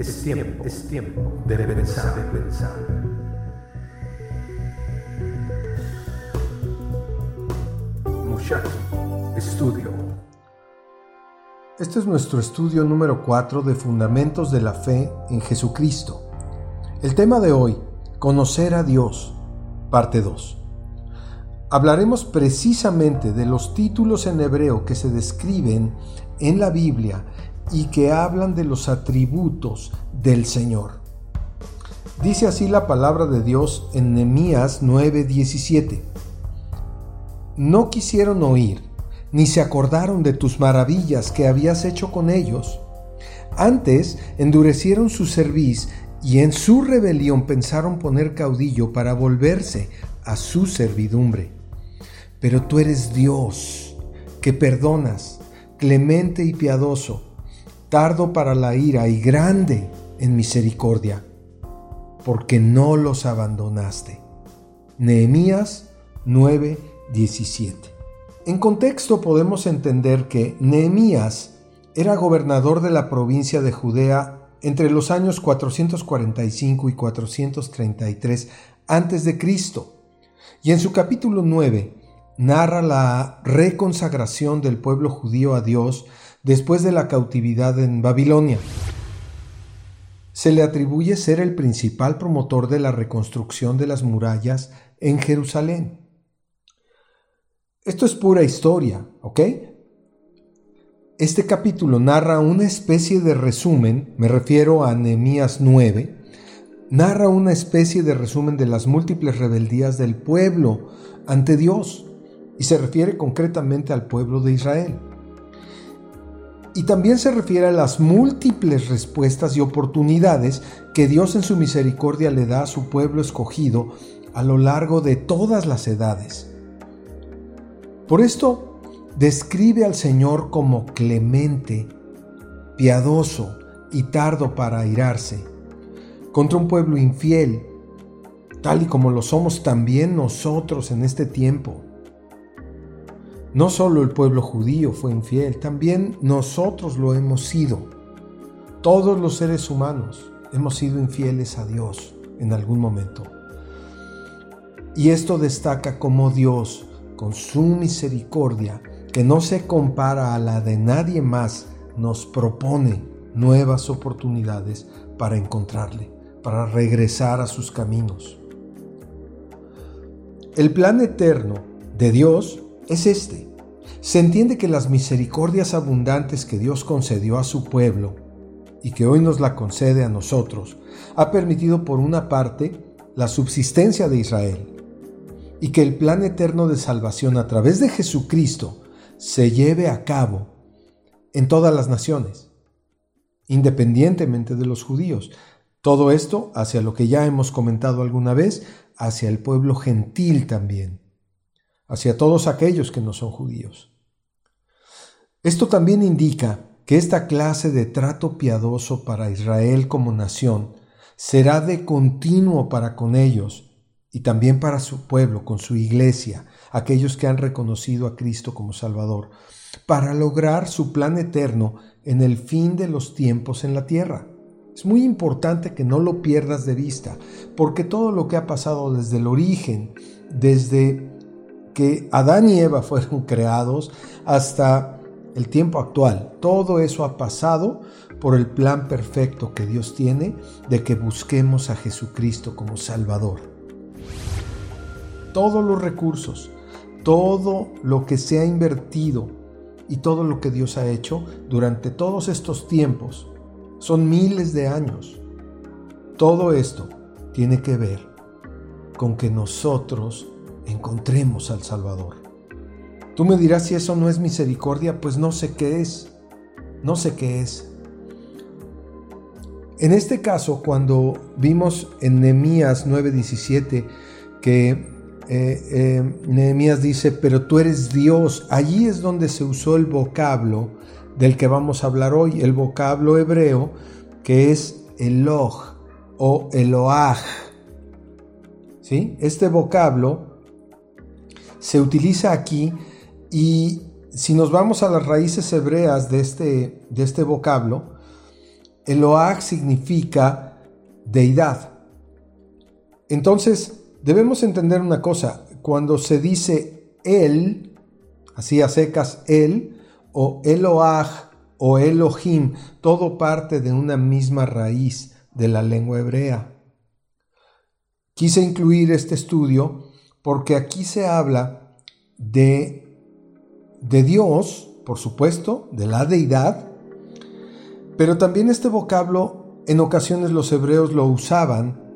Es tiempo, es tiempo de pensar, de pensar. Muchacho, estudio. Este es nuestro estudio número 4 de Fundamentos de la Fe en Jesucristo. El tema de hoy, Conocer a Dios, parte 2. Hablaremos precisamente de los títulos en hebreo que se describen en la Biblia y que hablan de los atributos del Señor. Dice así la palabra de Dios en Nehemías 9:17. No quisieron oír, ni se acordaron de tus maravillas que habías hecho con ellos. Antes endurecieron su cerviz y en su rebelión pensaron poner caudillo para volverse a su servidumbre. Pero tú eres Dios, que perdonas, clemente y piadoso, tardo para la ira y grande en misericordia, porque no los abandonaste. Nehemías 9:17. En contexto podemos entender que Nehemías era gobernador de la provincia de Judea entre los años 445 y 433 a.C. Y en su capítulo 9 narra la reconsagración del pueblo judío a Dios después de la cautividad en Babilonia. Se le atribuye ser el principal promotor de la reconstrucción de las murallas en Jerusalén. Esto es pura historia, ¿ok? Este capítulo narra una especie de resumen, me refiero a Nehemías 9, narra una especie de resumen de las múltiples rebeldías del pueblo ante Dios y se refiere concretamente al pueblo de Israel. Y también se refiere a las múltiples respuestas y oportunidades que Dios en su misericordia le da a su pueblo escogido a lo largo de todas las edades. Por esto, describe al Señor como clemente, piadoso y tardo para airarse, contra un pueblo infiel, tal y como lo somos también nosotros en este tiempo. No solo el pueblo judío fue infiel, también nosotros lo hemos sido. Todos los seres humanos hemos sido infieles a Dios en algún momento. Y esto destaca como Dios, con su misericordia, que no se compara a la de nadie más, nos propone nuevas oportunidades para encontrarle, para regresar a sus caminos. El plan eterno de Dios es este. Se entiende que las misericordias abundantes que Dios concedió a su pueblo y que hoy nos la concede a nosotros, ha permitido por una parte la subsistencia de Israel y que el plan eterno de salvación a través de Jesucristo se lleve a cabo en todas las naciones, independientemente de los judíos. Todo esto hacia lo que ya hemos comentado alguna vez, hacia el pueblo gentil también hacia todos aquellos que no son judíos. Esto también indica que esta clase de trato piadoso para Israel como nación será de continuo para con ellos y también para su pueblo, con su iglesia, aquellos que han reconocido a Cristo como Salvador, para lograr su plan eterno en el fin de los tiempos en la tierra. Es muy importante que no lo pierdas de vista, porque todo lo que ha pasado desde el origen, desde que Adán y Eva fueron creados hasta el tiempo actual. Todo eso ha pasado por el plan perfecto que Dios tiene de que busquemos a Jesucristo como Salvador. Todos los recursos, todo lo que se ha invertido y todo lo que Dios ha hecho durante todos estos tiempos, son miles de años. Todo esto tiene que ver con que nosotros encontremos al Salvador. Tú me dirás si eso no es misericordia, pues no sé qué es, no sé qué es. En este caso, cuando vimos en Nehemías 9:17 que eh, eh, Nehemías dice, pero tú eres Dios, allí es donde se usó el vocablo del que vamos a hablar hoy, el vocablo hebreo que es Eloh o Eloah. ¿Sí? Este vocablo se utiliza aquí y si nos vamos a las raíces hebreas de este, de este vocablo, Eloah significa deidad. Entonces, debemos entender una cosa. Cuando se dice él, así a secas él, o Eloah o Elohim, todo parte de una misma raíz de la lengua hebrea. Quise incluir este estudio porque aquí se habla de, de Dios, por supuesto, de la deidad, pero también este vocablo en ocasiones los hebreos lo usaban,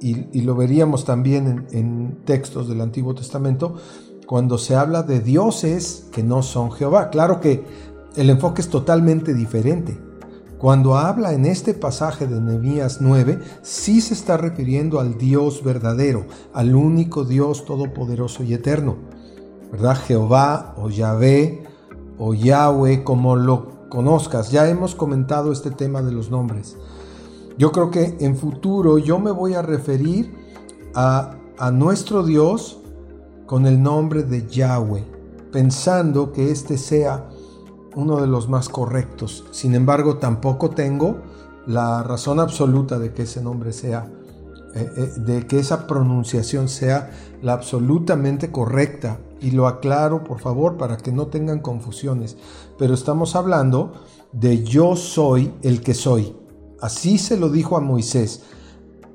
y, lo veríamos también en, en textos del Antiguo Testamento, cuando se habla de dioses que no son Jehová. Claro que el enfoque es totalmente diferente. Cuando habla en este pasaje de Nehemías 9, sí se está refiriendo al Dios verdadero, al único Dios todopoderoso y eterno. ¿Verdad? Jehová o Yahvé o Yahweh, como lo conozcas. Ya hemos comentado este tema de los nombres. Yo creo que en futuro yo me voy a referir a, a nuestro Dios con el nombre de Yahweh, pensando que este sea uno de los más correctos. Sin embargo, tampoco tengo la razón absoluta de que ese nombre sea, eh, eh, de que esa pronunciación sea la absolutamente correcta. Y lo aclaro, por favor, para que no tengan confusiones. Pero estamos hablando de yo soy el que soy. Así se lo dijo a Moisés.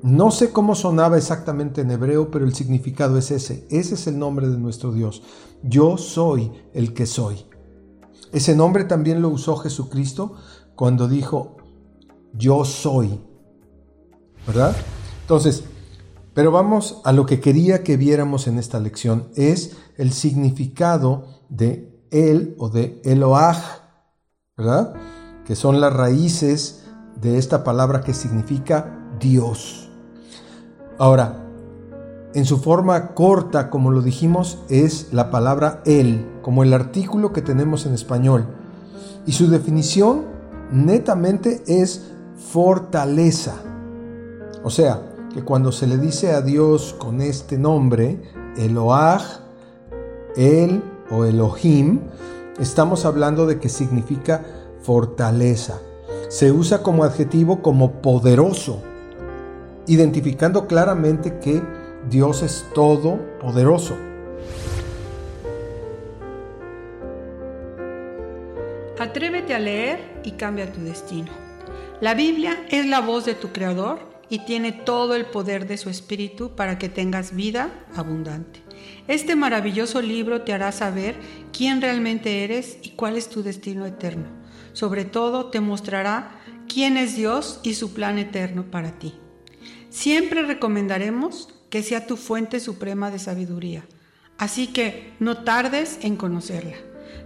No sé cómo sonaba exactamente en hebreo, pero el significado es ese. Ese es el nombre de nuestro Dios. Yo soy el que soy. Ese nombre también lo usó Jesucristo cuando dijo, yo soy. ¿Verdad? Entonces, pero vamos a lo que quería que viéramos en esta lección, es el significado de él o de Eloah, ¿verdad? Que son las raíces de esta palabra que significa Dios. Ahora, en su forma corta, como lo dijimos, es la palabra él, como el artículo que tenemos en español. Y su definición netamente es fortaleza. O sea, que cuando se le dice a Dios con este nombre, Eloah, El o Elohim, estamos hablando de que significa fortaleza. Se usa como adjetivo como poderoso, identificando claramente que Dios es todopoderoso. Atrévete a leer y cambia tu destino. La Biblia es la voz de tu Creador y tiene todo el poder de su Espíritu para que tengas vida abundante. Este maravilloso libro te hará saber quién realmente eres y cuál es tu destino eterno. Sobre todo te mostrará quién es Dios y su plan eterno para ti. Siempre recomendaremos que sea tu fuente suprema de sabiduría, así que no tardes en conocerla.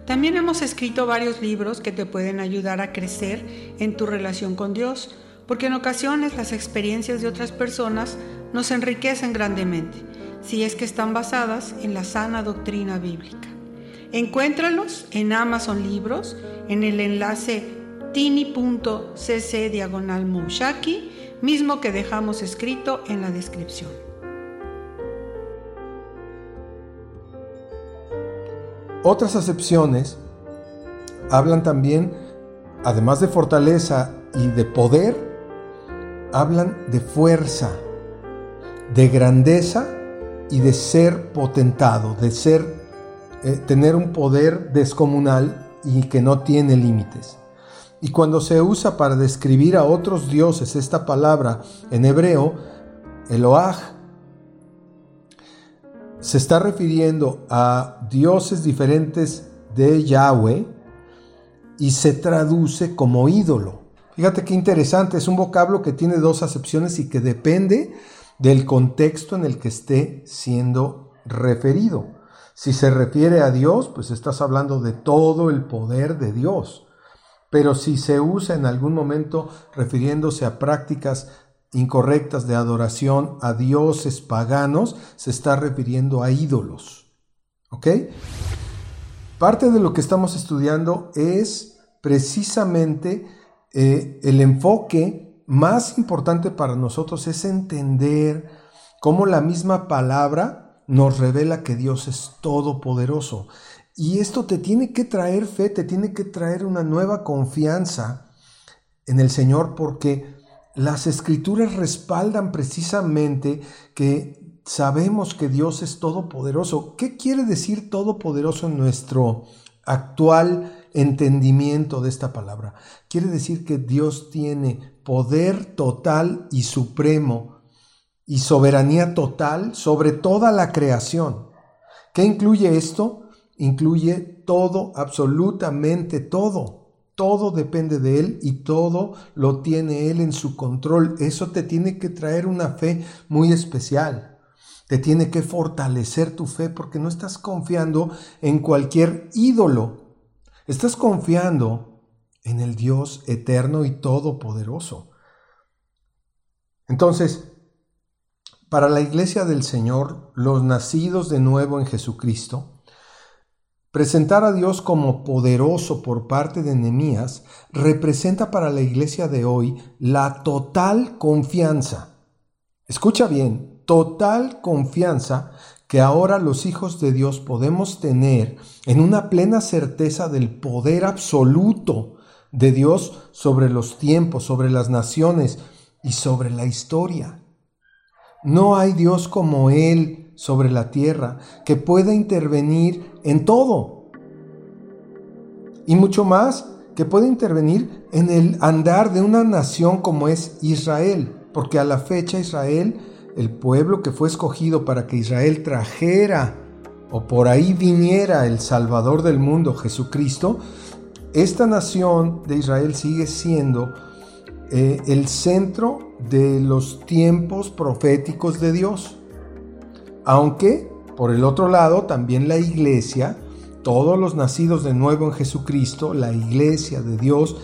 También hemos escrito varios libros que te pueden ayudar a crecer en tu relación con Dios, porque en ocasiones las experiencias de otras personas nos enriquecen grandemente si es que están basadas en la sana doctrina bíblica. Encuéntralos en Amazon Libros, en el enlace tini.cc diagonal mismo que dejamos escrito en la descripción. Otras acepciones hablan también, además de fortaleza y de poder, hablan de fuerza, de grandeza y de ser potentado, de ser, eh, tener un poder descomunal y que no tiene límites. Y cuando se usa para describir a otros dioses esta palabra en hebreo, Eloah, se está refiriendo a dioses diferentes de Yahweh y se traduce como ídolo. Fíjate qué interesante, es un vocablo que tiene dos acepciones y que depende del contexto en el que esté siendo referido. Si se refiere a Dios, pues estás hablando de todo el poder de Dios. Pero si se usa en algún momento refiriéndose a prácticas incorrectas de adoración a dioses paganos, se está refiriendo a ídolos. ¿Ok? Parte de lo que estamos estudiando es precisamente eh, el enfoque más importante para nosotros es entender cómo la misma palabra nos revela que Dios es todopoderoso. Y esto te tiene que traer fe, te tiene que traer una nueva confianza en el Señor porque las escrituras respaldan precisamente que sabemos que Dios es todopoderoso. ¿Qué quiere decir todopoderoso en nuestro actual entendimiento de esta palabra? Quiere decir que Dios tiene poder total y supremo y soberanía total sobre toda la creación. ¿Qué incluye esto? Incluye todo, absolutamente todo. Todo depende de Él y todo lo tiene Él en su control. Eso te tiene que traer una fe muy especial. Te tiene que fortalecer tu fe porque no estás confiando en cualquier ídolo. Estás confiando en el Dios eterno y todopoderoso. Entonces, para la iglesia del Señor, los nacidos de nuevo en Jesucristo, Presentar a Dios como poderoso por parte de Nehemías representa para la iglesia de hoy la total confianza. Escucha bien, total confianza que ahora los hijos de Dios podemos tener en una plena certeza del poder absoluto de Dios sobre los tiempos, sobre las naciones y sobre la historia. No hay Dios como Él sobre la tierra, que pueda intervenir en todo. Y mucho más, que pueda intervenir en el andar de una nación como es Israel, porque a la fecha Israel, el pueblo que fue escogido para que Israel trajera o por ahí viniera el Salvador del mundo, Jesucristo, esta nación de Israel sigue siendo eh, el centro de los tiempos proféticos de Dios. Aunque, por el otro lado, también la iglesia, todos los nacidos de nuevo en Jesucristo, la iglesia de Dios,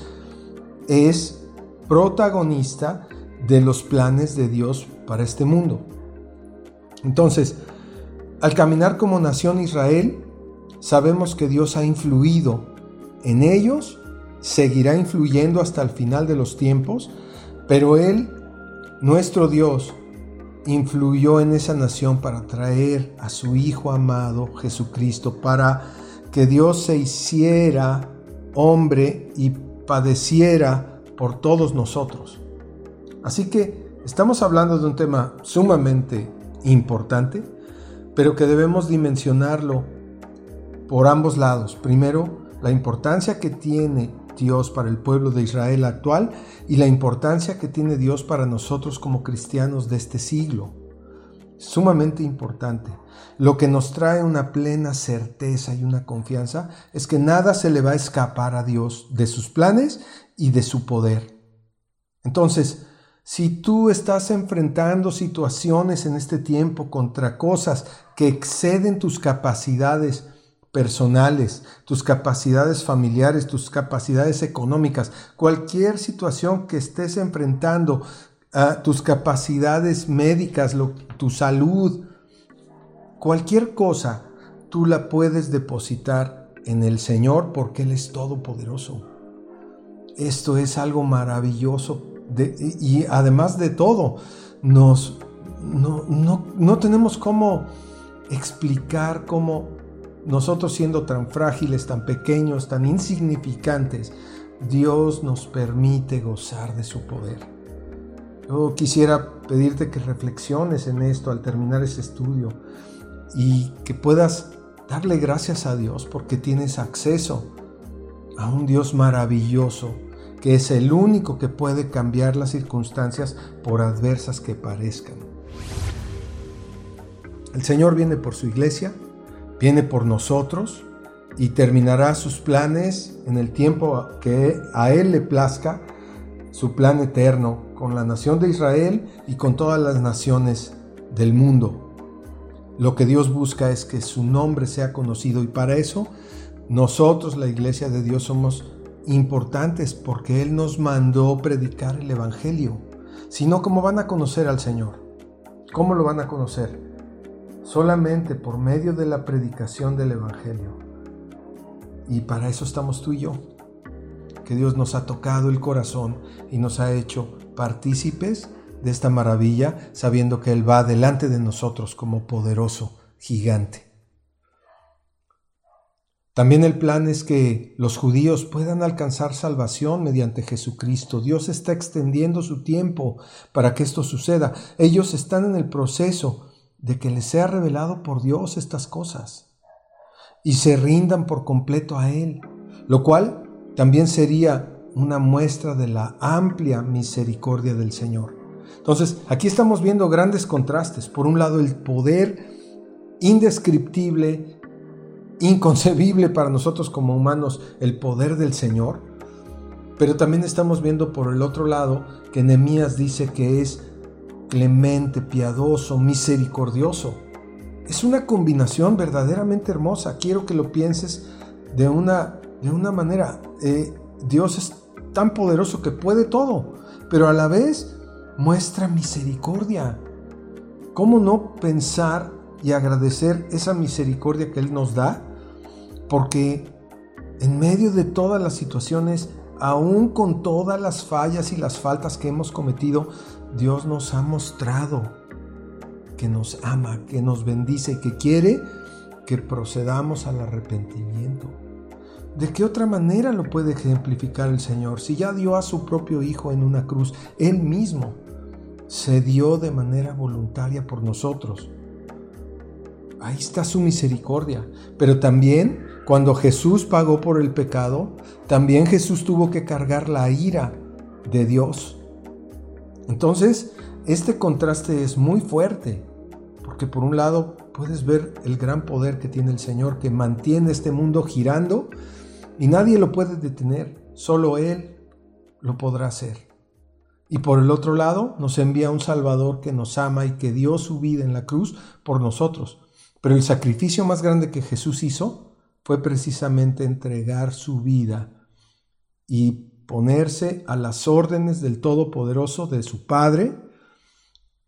es protagonista de los planes de Dios para este mundo. Entonces, al caminar como nación Israel, sabemos que Dios ha influido en ellos, seguirá influyendo hasta el final de los tiempos, pero Él, nuestro Dios, influyó en esa nación para traer a su Hijo amado Jesucristo, para que Dios se hiciera hombre y padeciera por todos nosotros. Así que estamos hablando de un tema sumamente importante, pero que debemos dimensionarlo por ambos lados. Primero, la importancia que tiene Dios para el pueblo de Israel actual y la importancia que tiene Dios para nosotros como cristianos de este siglo. Sumamente importante. Lo que nos trae una plena certeza y una confianza es que nada se le va a escapar a Dios de sus planes y de su poder. Entonces, si tú estás enfrentando situaciones en este tiempo contra cosas que exceden tus capacidades, personales, tus capacidades familiares, tus capacidades económicas, cualquier situación que estés enfrentando, ah, tus capacidades médicas, tu salud, cualquier cosa, tú la puedes depositar en el Señor porque Él es todopoderoso. Esto es algo maravilloso y, además de todo, nos, no, no, no tenemos cómo explicar cómo nosotros siendo tan frágiles, tan pequeños, tan insignificantes, Dios nos permite gozar de su poder. Yo quisiera pedirte que reflexiones en esto al terminar este estudio y que puedas darle gracias a Dios porque tienes acceso a un Dios maravilloso que es el único que puede cambiar las circunstancias por adversas que parezcan. El Señor viene por su iglesia viene por nosotros y terminará sus planes en el tiempo que a Él le plazca, su plan eterno con la nación de Israel y con todas las naciones del mundo. Lo que Dios busca es que su nombre sea conocido y para eso nosotros, la iglesia de Dios, somos importantes porque Él nos mandó predicar el Evangelio. Si no, ¿cómo van a conocer al Señor? ¿Cómo lo van a conocer? Solamente por medio de la predicación del Evangelio. Y para eso estamos tú y yo, que Dios nos ha tocado el corazón y nos ha hecho partícipes de esta maravilla, sabiendo que Él va delante de nosotros como poderoso gigante. También el plan es que los judíos puedan alcanzar salvación mediante Jesucristo. Dios está extendiendo su tiempo para que esto suceda. Ellos están en el proceso de que les sea revelado por Dios estas cosas y se rindan por completo a Él, lo cual también sería una muestra de la amplia misericordia del Señor. Entonces, aquí estamos viendo grandes contrastes. Por un lado, el poder indescriptible, inconcebible para nosotros como humanos, el poder del Señor. Pero también estamos viendo por el otro lado que Nehemías dice que es clemente, piadoso, misericordioso. Es una combinación verdaderamente hermosa. Quiero que lo pienses de una, de una manera. Eh, Dios es tan poderoso que puede todo, pero a la vez muestra misericordia. ¿Cómo no pensar y agradecer esa misericordia que Él nos da? Porque en medio de todas las situaciones, aún con todas las fallas y las faltas que hemos cometido, Dios nos ha mostrado que nos ama, que nos bendice, que quiere que procedamos al arrepentimiento. ¿De qué otra manera lo puede ejemplificar el Señor? Si ya dio a su propio Hijo en una cruz, Él mismo se dio de manera voluntaria por nosotros. Ahí está su misericordia. Pero también cuando Jesús pagó por el pecado, también Jesús tuvo que cargar la ira de Dios. Entonces, este contraste es muy fuerte, porque por un lado puedes ver el gran poder que tiene el Señor que mantiene este mundo girando y nadie lo puede detener, solo Él lo podrá hacer. Y por el otro lado, nos envía un Salvador que nos ama y que dio su vida en la cruz por nosotros. Pero el sacrificio más grande que Jesús hizo fue precisamente entregar su vida y ponerse a las órdenes del Todopoderoso de su Padre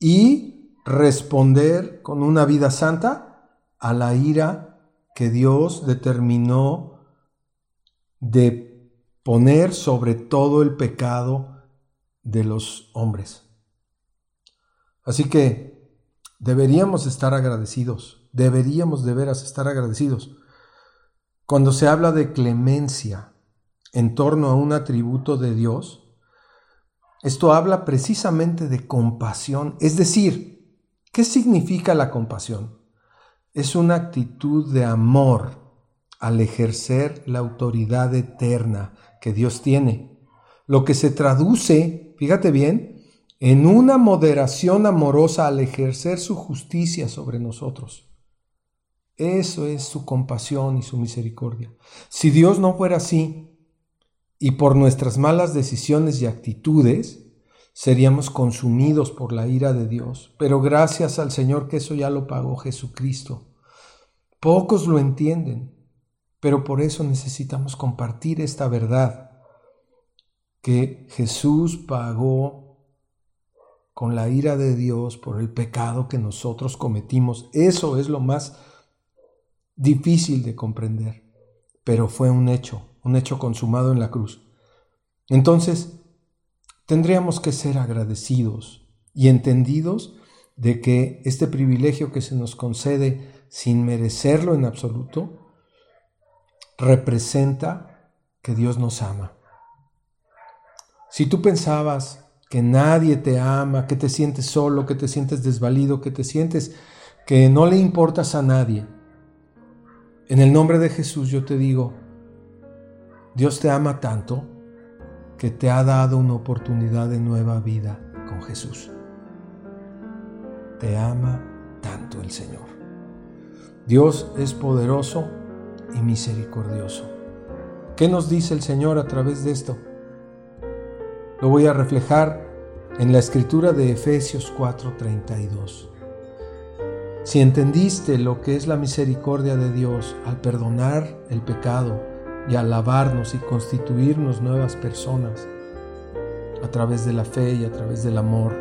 y responder con una vida santa a la ira que Dios determinó de poner sobre todo el pecado de los hombres. Así que deberíamos estar agradecidos, deberíamos de veras estar agradecidos. Cuando se habla de clemencia en torno a un atributo de Dios, esto habla precisamente de compasión, es decir, ¿qué significa la compasión? Es una actitud de amor al ejercer la autoridad eterna que Dios tiene. Lo que se traduce, fíjate bien, en una moderación amorosa al ejercer su justicia sobre nosotros. Eso es su compasión y su misericordia. Si Dios no fuera así, y por nuestras malas decisiones y actitudes, seríamos consumidos por la ira de Dios. Pero gracias al Señor que eso ya lo pagó Jesucristo. Pocos lo entienden, pero por eso necesitamos compartir esta verdad, que Jesús pagó con la ira de Dios por el pecado que nosotros cometimos. Eso es lo más difícil de comprender, pero fue un hecho, un hecho consumado en la cruz. Entonces, tendríamos que ser agradecidos y entendidos de que este privilegio que se nos concede sin merecerlo en absoluto, representa que Dios nos ama. Si tú pensabas que nadie te ama, que te sientes solo, que te sientes desvalido, que te sientes que no le importas a nadie, en el nombre de Jesús yo te digo, Dios te ama tanto que te ha dado una oportunidad de nueva vida con Jesús. Te ama tanto el Señor. Dios es poderoso y misericordioso. ¿Qué nos dice el Señor a través de esto? Lo voy a reflejar en la escritura de Efesios 4:32. Si entendiste lo que es la misericordia de Dios al perdonar el pecado y al lavarnos y constituirnos nuevas personas a través de la fe y a través del amor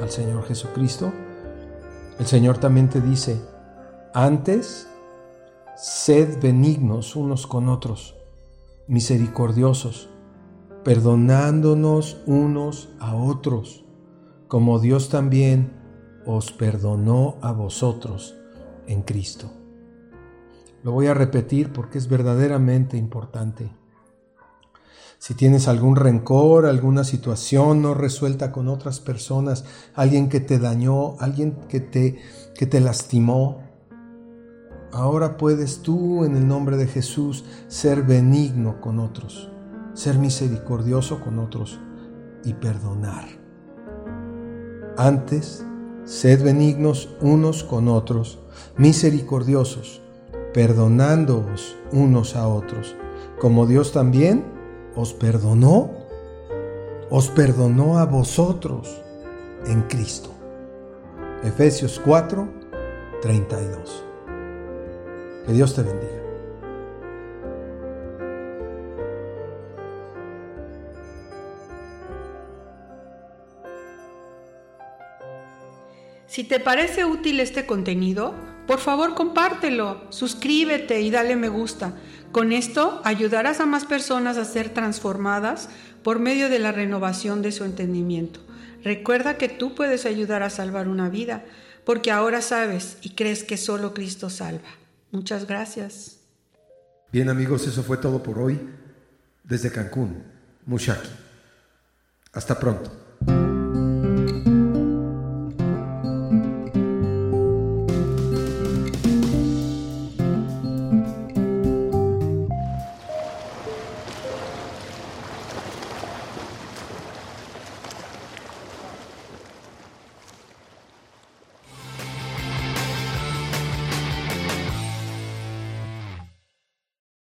al Señor Jesucristo, el Señor también te dice, antes Sed benignos unos con otros, misericordiosos, perdonándonos unos a otros, como Dios también os perdonó a vosotros en Cristo. Lo voy a repetir porque es verdaderamente importante. Si tienes algún rencor, alguna situación no resuelta con otras personas, alguien que te dañó, alguien que te, que te lastimó, ahora puedes tú en el nombre de Jesús ser benigno con otros, ser misericordioso con otros y perdonar. Antes, sed benignos unos con otros, misericordiosos, perdonándoos unos a otros, como Dios también os perdonó, os perdonó a vosotros en Cristo. Efesios 4, 32. Que Dios te bendiga. Si te parece útil este contenido, por favor compártelo, suscríbete y dale me gusta. Con esto ayudarás a más personas a ser transformadas por medio de la renovación de su entendimiento. Recuerda que tú puedes ayudar a salvar una vida, porque ahora sabes y crees que solo Cristo salva. Muchas gracias. Bien amigos, eso fue todo por hoy desde Cancún, Mushaki. Hasta pronto.